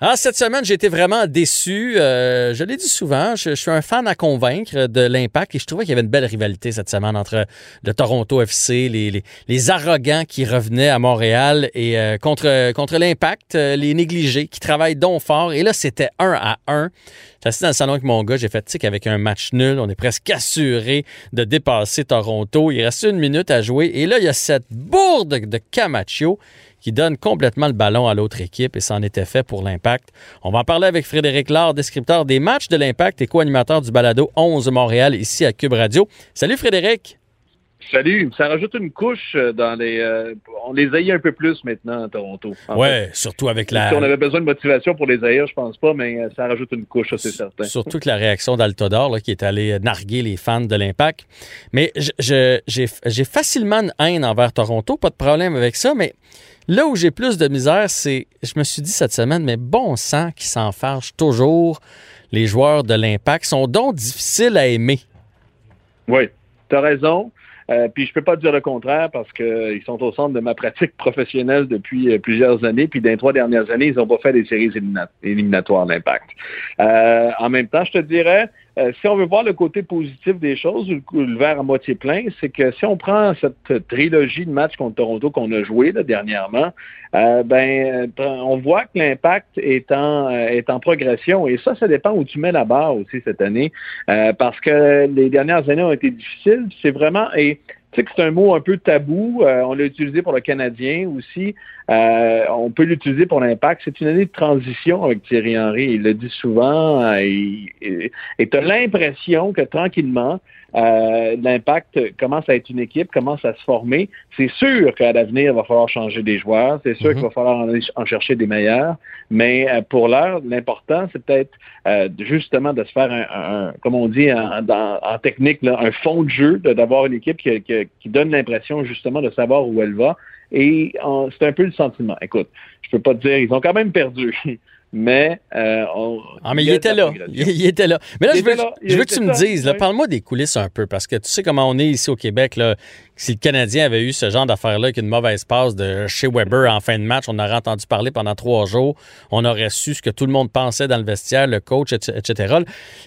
Ah, cette semaine, j'ai été vraiment déçu. Euh, je l'ai dit souvent, je, suis un fan à convaincre de l'impact et je trouvais qu'il y avait une belle rivalité cette semaine entre le Toronto FC, les, les, arrogants qui revenaient à Montréal et euh, contre, contre l'impact, euh, les négligés qui travaillent donc fort. Et là, c'était un à un. J'étais assis dans le salon avec mon gars, j'ai fait tic avec un match nul. On est presque assuré de dépasser Toronto. Il reste une minute à jouer et là, il y a cette bourde de Camacho qui donne complètement le ballon à l'autre équipe et c'en était fait pour l'Impact. On va en parler avec Frédéric Laure, descripteur des matchs de l'Impact et co-animateur du balado 11 Montréal ici à Cube Radio. Salut Frédéric. Salut, ça rajoute une couche euh, dans les. Euh, on les haït un peu plus maintenant à Toronto. Oui, surtout avec la. Si on avait besoin de motivation pour les haïr, je pense pas, mais euh, ça rajoute une couche, c'est certain. Surtout que la réaction d'Altodor, qui est allé narguer les fans de l'Impact. Mais j'ai facilement une haine envers Toronto, pas de problème avec ça, mais Là où j'ai plus de misère, c'est, je me suis dit cette semaine, mais bon sang qui s'enfarge toujours. Les joueurs de l'Impact sont donc difficiles à aimer. Oui, tu as raison. Euh, puis je peux pas dire le contraire parce qu'ils sont au centre de ma pratique professionnelle depuis euh, plusieurs années. Puis dans les trois dernières années, ils n'ont pas fait des séries éliminatoires d'impact. Euh, en même temps, je te dirais, euh, si on veut voir le côté positif des choses, le, verre à moitié plein, c'est que si on prend cette trilogie de matchs contre Toronto qu'on a joué dernièrement, euh, ben on voit que l'impact est en est en progression et ça, ça dépend où tu mets la barre aussi cette année, euh, parce que les dernières années ont été difficiles. C'est vraiment et tu sais que c'est un mot un peu tabou. on l'a utilisé pour le Canadien aussi. on peut l'utiliser pour l'impact. C'est une année de transition avec Thierry Henry. Il le dit souvent. et tu as l'impression que tranquillement, euh, l'impact commence à être une équipe, commence à se former. C'est sûr qu'à l'avenir, il va falloir changer des joueurs. C'est sûr qu'il va falloir en, chercher des meilleurs. Mais euh, pour l'heure, l'important, c'est peut-être euh, justement de se faire un, comme on dit en, technique, un fond de jeu, d'avoir une équipe qui, qui donne l'impression justement de savoir où elle va. Et c'est un peu le sentiment. Écoute, je peux pas te dire, ils ont quand même perdu. Mais euh, Ah, mais il était là. Il, était là. Mais là, je veux, je veux que tu me dises, parle-moi des coulisses un peu, parce que tu sais comment on est ici au Québec. Là, si le Canadien avait eu ce genre d'affaire-là, avec une mauvaise passe de chez Weber en fin de match, on aurait entendu parler pendant trois jours. On aurait su ce que tout le monde pensait dans le vestiaire, le coach, etc.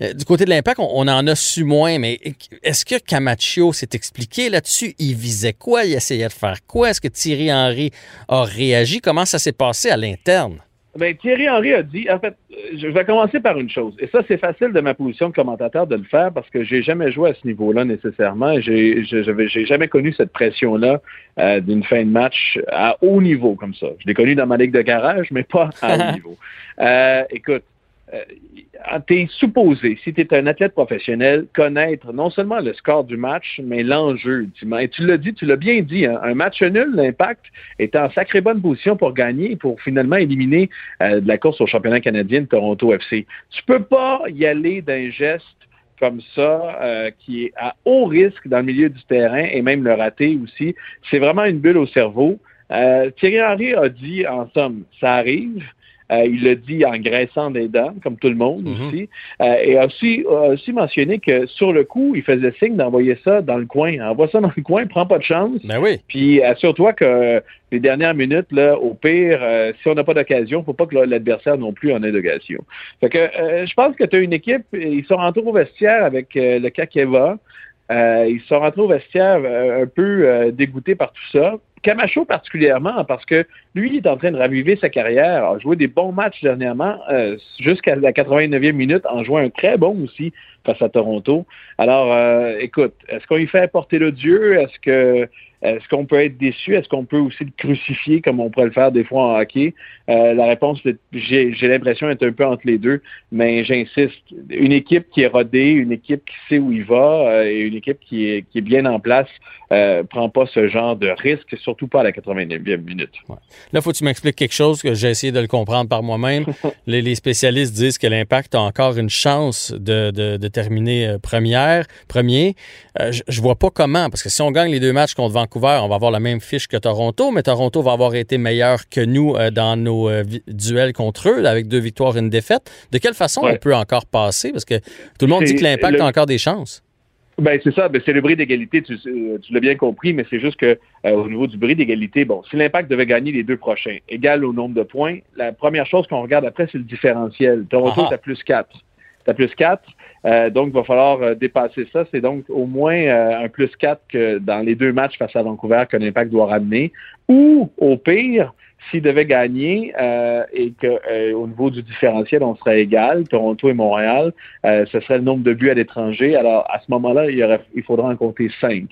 Euh, du côté de l'impact, on, en a su moins, mais est-ce que Camacho s'est expliqué là-dessus? Il visait quoi? Il essayait de faire quoi? Est-ce que Thierry Henry a réagi? Comment ça s'est passé à l'interne? Ben, Thierry Henry a dit, en fait, je vais commencer par une chose. Et ça, c'est facile de ma position de commentateur de le faire parce que j'ai jamais joué à ce niveau-là nécessairement. J'ai, j'ai jamais connu cette pression-là euh, d'une fin de match à haut niveau comme ça. Je l'ai connu dans ma ligue de garage, mais pas à haut niveau. Euh, écoute, euh, tu es supposé, si tu es un athlète professionnel, connaître non seulement le score du match, mais l'enjeu Et tu l'as dit, tu l'as bien dit, hein, un match nul, l'impact est en sacrée bonne position pour gagner, pour finalement éliminer euh, de la course au championnat canadien de Toronto FC. Tu peux pas y aller d'un geste comme ça, euh, qui est à haut risque dans le milieu du terrain et même le rater aussi. C'est vraiment une bulle au cerveau. Thierry Henry a dit, en somme, ça arrive, euh, il le dit en graissant des dents, comme tout le monde mhm. aussi. Euh, et a aussi, aussi mentionné que sur le coup, il faisait signe d'envoyer ça dans le coin. Envoie ça dans le coin, prends pas de chance. Ben oui. Puis assure-toi que les dernières minutes, là, au pire, euh, si on n'a pas d'occasion, faut pas que l'adversaire non plus en ait d'occasion. Fait que je pense que tu as une équipe, ils sont rentrés au vestiaire avec le Kakeva. ils sont rentrés au vestiaire un peu dégoûtés par tout ça. Camacho particulièrement, parce que lui, il est en train de raviver sa carrière, a joué des bons matchs dernièrement, euh, jusqu'à la 89e minute, en jouant un très bon aussi face à Toronto. Alors, euh, écoute, est-ce qu'on lui fait porter le Dieu? Est-ce que est-ce qu'on peut être déçu? Est-ce qu'on peut aussi le crucifier comme on pourrait le faire des fois en hockey? Euh, la réponse, j'ai l'impression, est un peu entre les deux, mais j'insiste. Une équipe qui est rodée, une équipe qui sait où il va euh, et une équipe qui est, qui est bien en place euh, prend pas ce genre de risque, surtout pas à la 89e minute. Là, faut que tu m'expliques quelque chose que j'ai essayé de le comprendre par moi-même. les, spécialistes disent que l'impact a encore une chance de, de, terminer euh, première, premier. je, je vois pas comment, parce que si on gagne les deux matchs contre Vancouver, on va avoir la même fiche que Toronto, mais Toronto va avoir été meilleur que nous dans nos euh, duel contre eux, avec deux victoires et une défaite. De quelle façon on peut encore passer? Parce que tout le monde dit que l'impact a encore des chances. Ben c'est ça, ben, c'est le bris d'égalité, tu, l'as bien compris, mais c'est juste que au niveau du bris d'égalité, bon, si l'impact devait gagner les deux prochains, égal au nombre de points, la première chose qu'on regarde après, c'est le différentiel. Toronto est à plus 4. T'as plus 4. Euh, donc, il va falloir euh, dépasser ça. C'est donc au moins euh, un plus 4 que dans les deux matchs face à Vancouver que l'Impact doit ramener. Ou, au pire, s'il devait gagner et qu'au niveau du différentiel, on serait égal, Toronto et Montréal, ce serait le nombre de buts à l'étranger. Alors, à ce moment-là, il, il faudra en compter 5.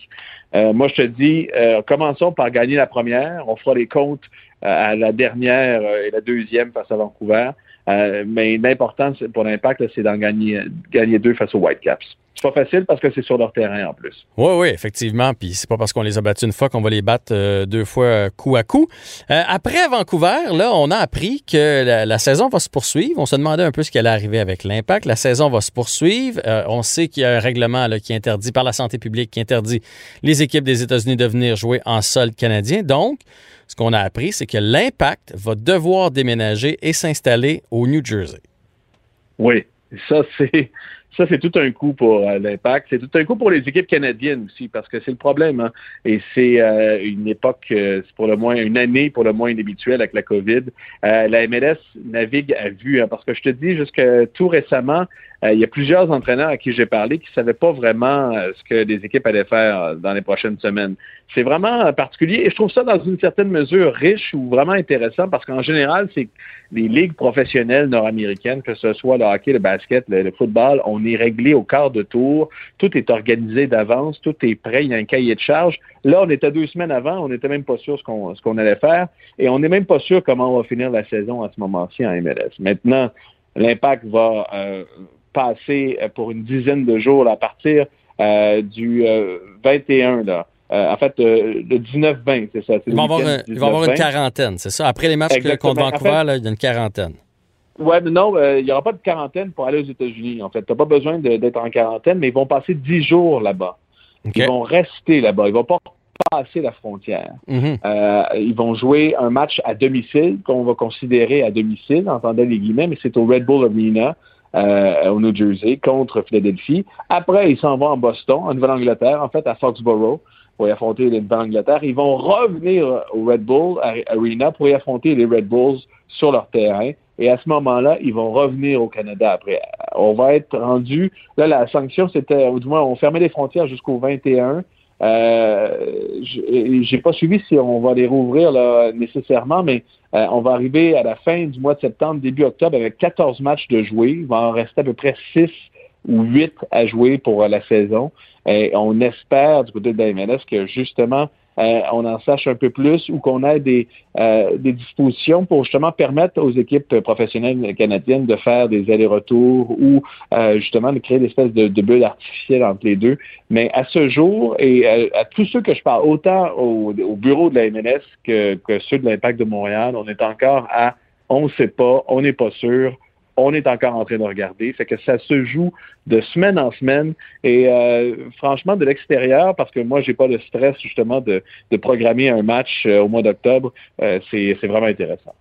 moi, je te dis, commençons par gagner la première. On fera les comptes à la dernière et la deuxième face à Vancouver. Euh, mais l'important pour l'impact, c'est d'en gagner, gagner deux face aux Whitecaps. C'est pas facile parce que c'est sur leur terrain en plus. Oui, oui, effectivement. Puis c'est pas parce qu'on les a battus une fois qu'on va les battre euh, deux fois euh, coup à coup. après Vancouver, là, on a appris que la, saison va se poursuivre. On se demandait un peu ce qui allait arriver avec l'impact. La saison va se poursuivre. on sait qu'il y a un règlement là, qui interdit par la santé publique qui interdit les équipes des États-Unis de venir jouer en sol canadien. Donc, ce qu'on a appris, c'est que l'Impact va devoir déménager et s'installer au New Jersey. Oui, ça c'est ça, c'est tout un coup pour euh, l'impact. C'est tout un coup pour les équipes canadiennes aussi, parce que c'est le problème. Hein. Et c'est euh, une époque, euh, c'est pour le moins une année pour le moins inhabituelle avec la COVID. la MLS navigue à vue, hein, parce que je te dis, jusque tout récemment, il y a plusieurs entraîneurs à qui j'ai parlé qui ne savaient pas vraiment ce que les équipes allaient faire dans les prochaines semaines. C'est vraiment particulier et je trouve ça dans une certaine mesure riche ou vraiment intéressant parce qu'en général, c'est les ligues professionnelles nord-américaines, que ce soit le hockey, le basket, le, football, on est réglé au quart de tour, tout est organisé d'avance, tout est prêt, il y a un cahier de charge. Là, on était deux semaines avant, on n'était même pas sûr ce qu'on ce qu'on allait faire et on n'est même pas sûr comment on va finir la saison à ce moment-ci en MLS. Maintenant, l'impact va euh, passer pour une dizaine de jours à partir euh, du 21 euh, là. Euh, en fait, euh, le 19-20, c'est ça. Il va y avoir une quarantaine, c'est ça? Après les matchs contre Vancouver, il y a une quarantaine. Oui, mais non, euh, il n'y aura pas de quarantaine pour aller aux États-Unis. En fait, tu n'as pas besoin d'être en quarantaine, mais ils vont passer 10 jours là-bas. Ils vont rester là-bas. Ils vont pas passer la frontière. Mm-hmm. ils vont jouer un match à domicile qu'on va considérer à domicile, entendez les guillemets, mais c'est au Red Bull Arena. Au New Jersey contre Philadelphie. Après, ils s'en vont en Boston, en Nouvelle-Angleterre, en fait, à Foxborough pour y affronter les Angleterre. Ils vont revenir au Red Bull Arena pour y affronter les Red Bulls sur leur terrain. Et à ce moment-là, ils vont revenir au Canada après. On va être rendu. Là, la sanction, c'était, du moins, on fermait les frontières jusqu'au 21. Euh, j'ai pas suivi si on va les rouvrir là, nécessairement, mais euh, on va arriver à la fin du mois de septembre, début octobre, avec 14 matchs de jouer. Il va en rester à peu près 6 ou 8 à jouer pour la saison. Et on espère du côté de la que justement euh, on en sache un peu plus ou qu'on ait des, euh, des dispositions pour justement permettre aux équipes professionnelles canadiennes de faire des allers-retours ou euh, justement de créer des espèces de, de bulles artificielles entre les deux. Mais à ce jour, et à, tous ceux que je parle, autant au, au bureau de la MLS que, que ceux de l'Impact de Montréal, on est encore à on ne sait pas, on n'est pas sûr, on est encore en train de regarder. Fait que ça se joue de semaine en semaine. Et euh, franchement, de l'extérieur, parce que moi, j'ai pas le stress justement de, programmer un match euh, au mois d'octobre, euh, c'est vraiment intéressant.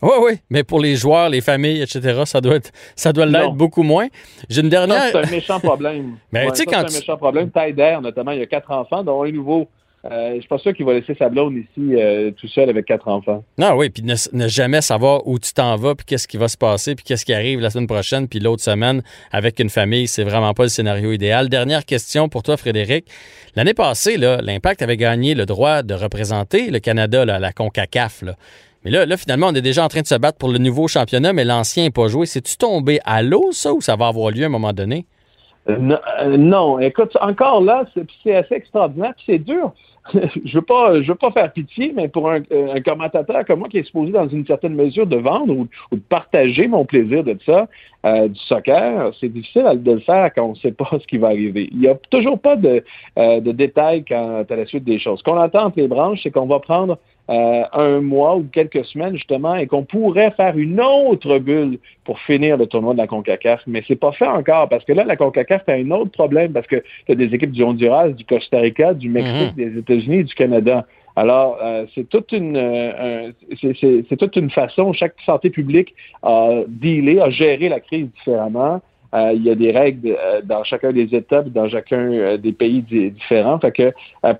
Oui, oui, mais pour les joueurs, les familles, etc., ça doit être, ça doit l'être beaucoup moins. J'ai une dernière. C'est un méchant problème. mais tu sais, quand. C'est un méchant problème. Tyder, notamment, il y a quatre enfants, dont un nouveau euh, je suis pas sûr qu'il va laisser sa blonde ici euh, tout seul avec quatre enfants. Non, oui, puis ne, jamais savoir où tu t'en vas, puis qu'est-ce qui va se passer, puis qu'est-ce qui arrive la semaine prochaine, puis l'autre semaine avec une famille, c'est vraiment pas le scénario idéal. Dernière question pour toi, Frédéric. L'année passée, l'Impact avait gagné le droit de représenter le Canada à la CONCACAF. Mais là, là, finalement, on est déjà en train de se battre pour le nouveau championnat, mais l'ancien n'est pas joué. C'est-tu tombé à l'eau, ça, ou ça va avoir lieu à un moment donné? Euh, non, écoute, encore là, c'est assez extraordinaire, c'est dur. je veux pas, je veux pas faire pitié, mais pour un, euh, commentateur comme moi qui est supposé dans une certaine mesure de vendre ou, de partager mon plaisir de ça, euh, du soccer, c'est difficile de le faire quand on ne sait pas ce qui va arriver. Il n'y a toujours pas de, de détails quant à la suite des choses. Ce qu'on entend entre les branches, c'est qu'on va prendre euh, un mois ou quelques semaines justement et qu'on pourrait faire une autre bulle pour finir le tournoi de la CONCACAF. Mais c'est pas fait encore parce que là, la CONCACAF a un autre problème parce que tu as des équipes du Honduras, du Costa Rica, du Mexique, mhm. des États-Unis et du Canada. Alors, euh, c'est toute une euh, c'est toute une façon, chaque santé publique a dealé, a géré la crise différemment. Il y a des règles dans chacun des États, dans chacun des pays différents. Fait que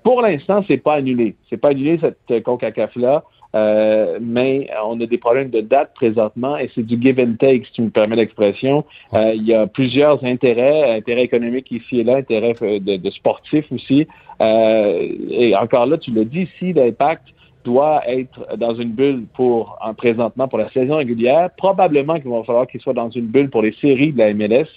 pour l'instant, c'est pas annulé. C'est pas annulé cette CONCACAF là. Euh, mais on a des problèmes de date présentement et c'est du give and take, si tu me permets l'expression. Euh, il y a plusieurs intérêts, intérêts économiques ici et là, intérêts euh, de, de sportifs aussi. et encore là, tu l'as dit, si l'impact doit être dans une bulle pour en présentement pour la saison régulière, probablement qu'il va falloir qu'il soit dans une bulle pour les séries de la MLS.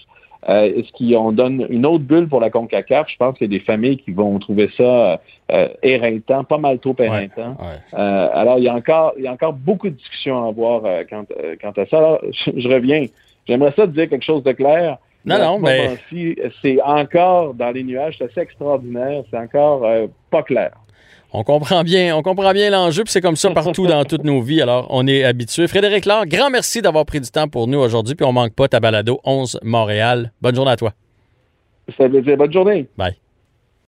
Euh, est-ce qu'on donne une autre bulle pour la CONCACAF? Je pense qu'il y a des familles qui vont trouver ça euh, éreintant, pas mal trop éreintant. Euh, alors, il y, a encore, il y a encore beaucoup de discussions à avoir euh, quant, à ça. Alors, je, reviens. J'aimerais ça te dire quelque chose de clair. Non, non, mais... C'est encore dans les nuages, c'est assez extraordinaire, c'est encore pas clair. On comprend bien, on comprend bien l'enjeu, puis c'est comme ça partout dans toutes nos vies. Alors, on est habitué. Frédéric Laure, grand merci d'avoir pris du temps pour nous aujourd'hui, puis on manque pas ta balado 11 Montréal. Bonne journée à toi. Ça veut dire bonne journée. Bye.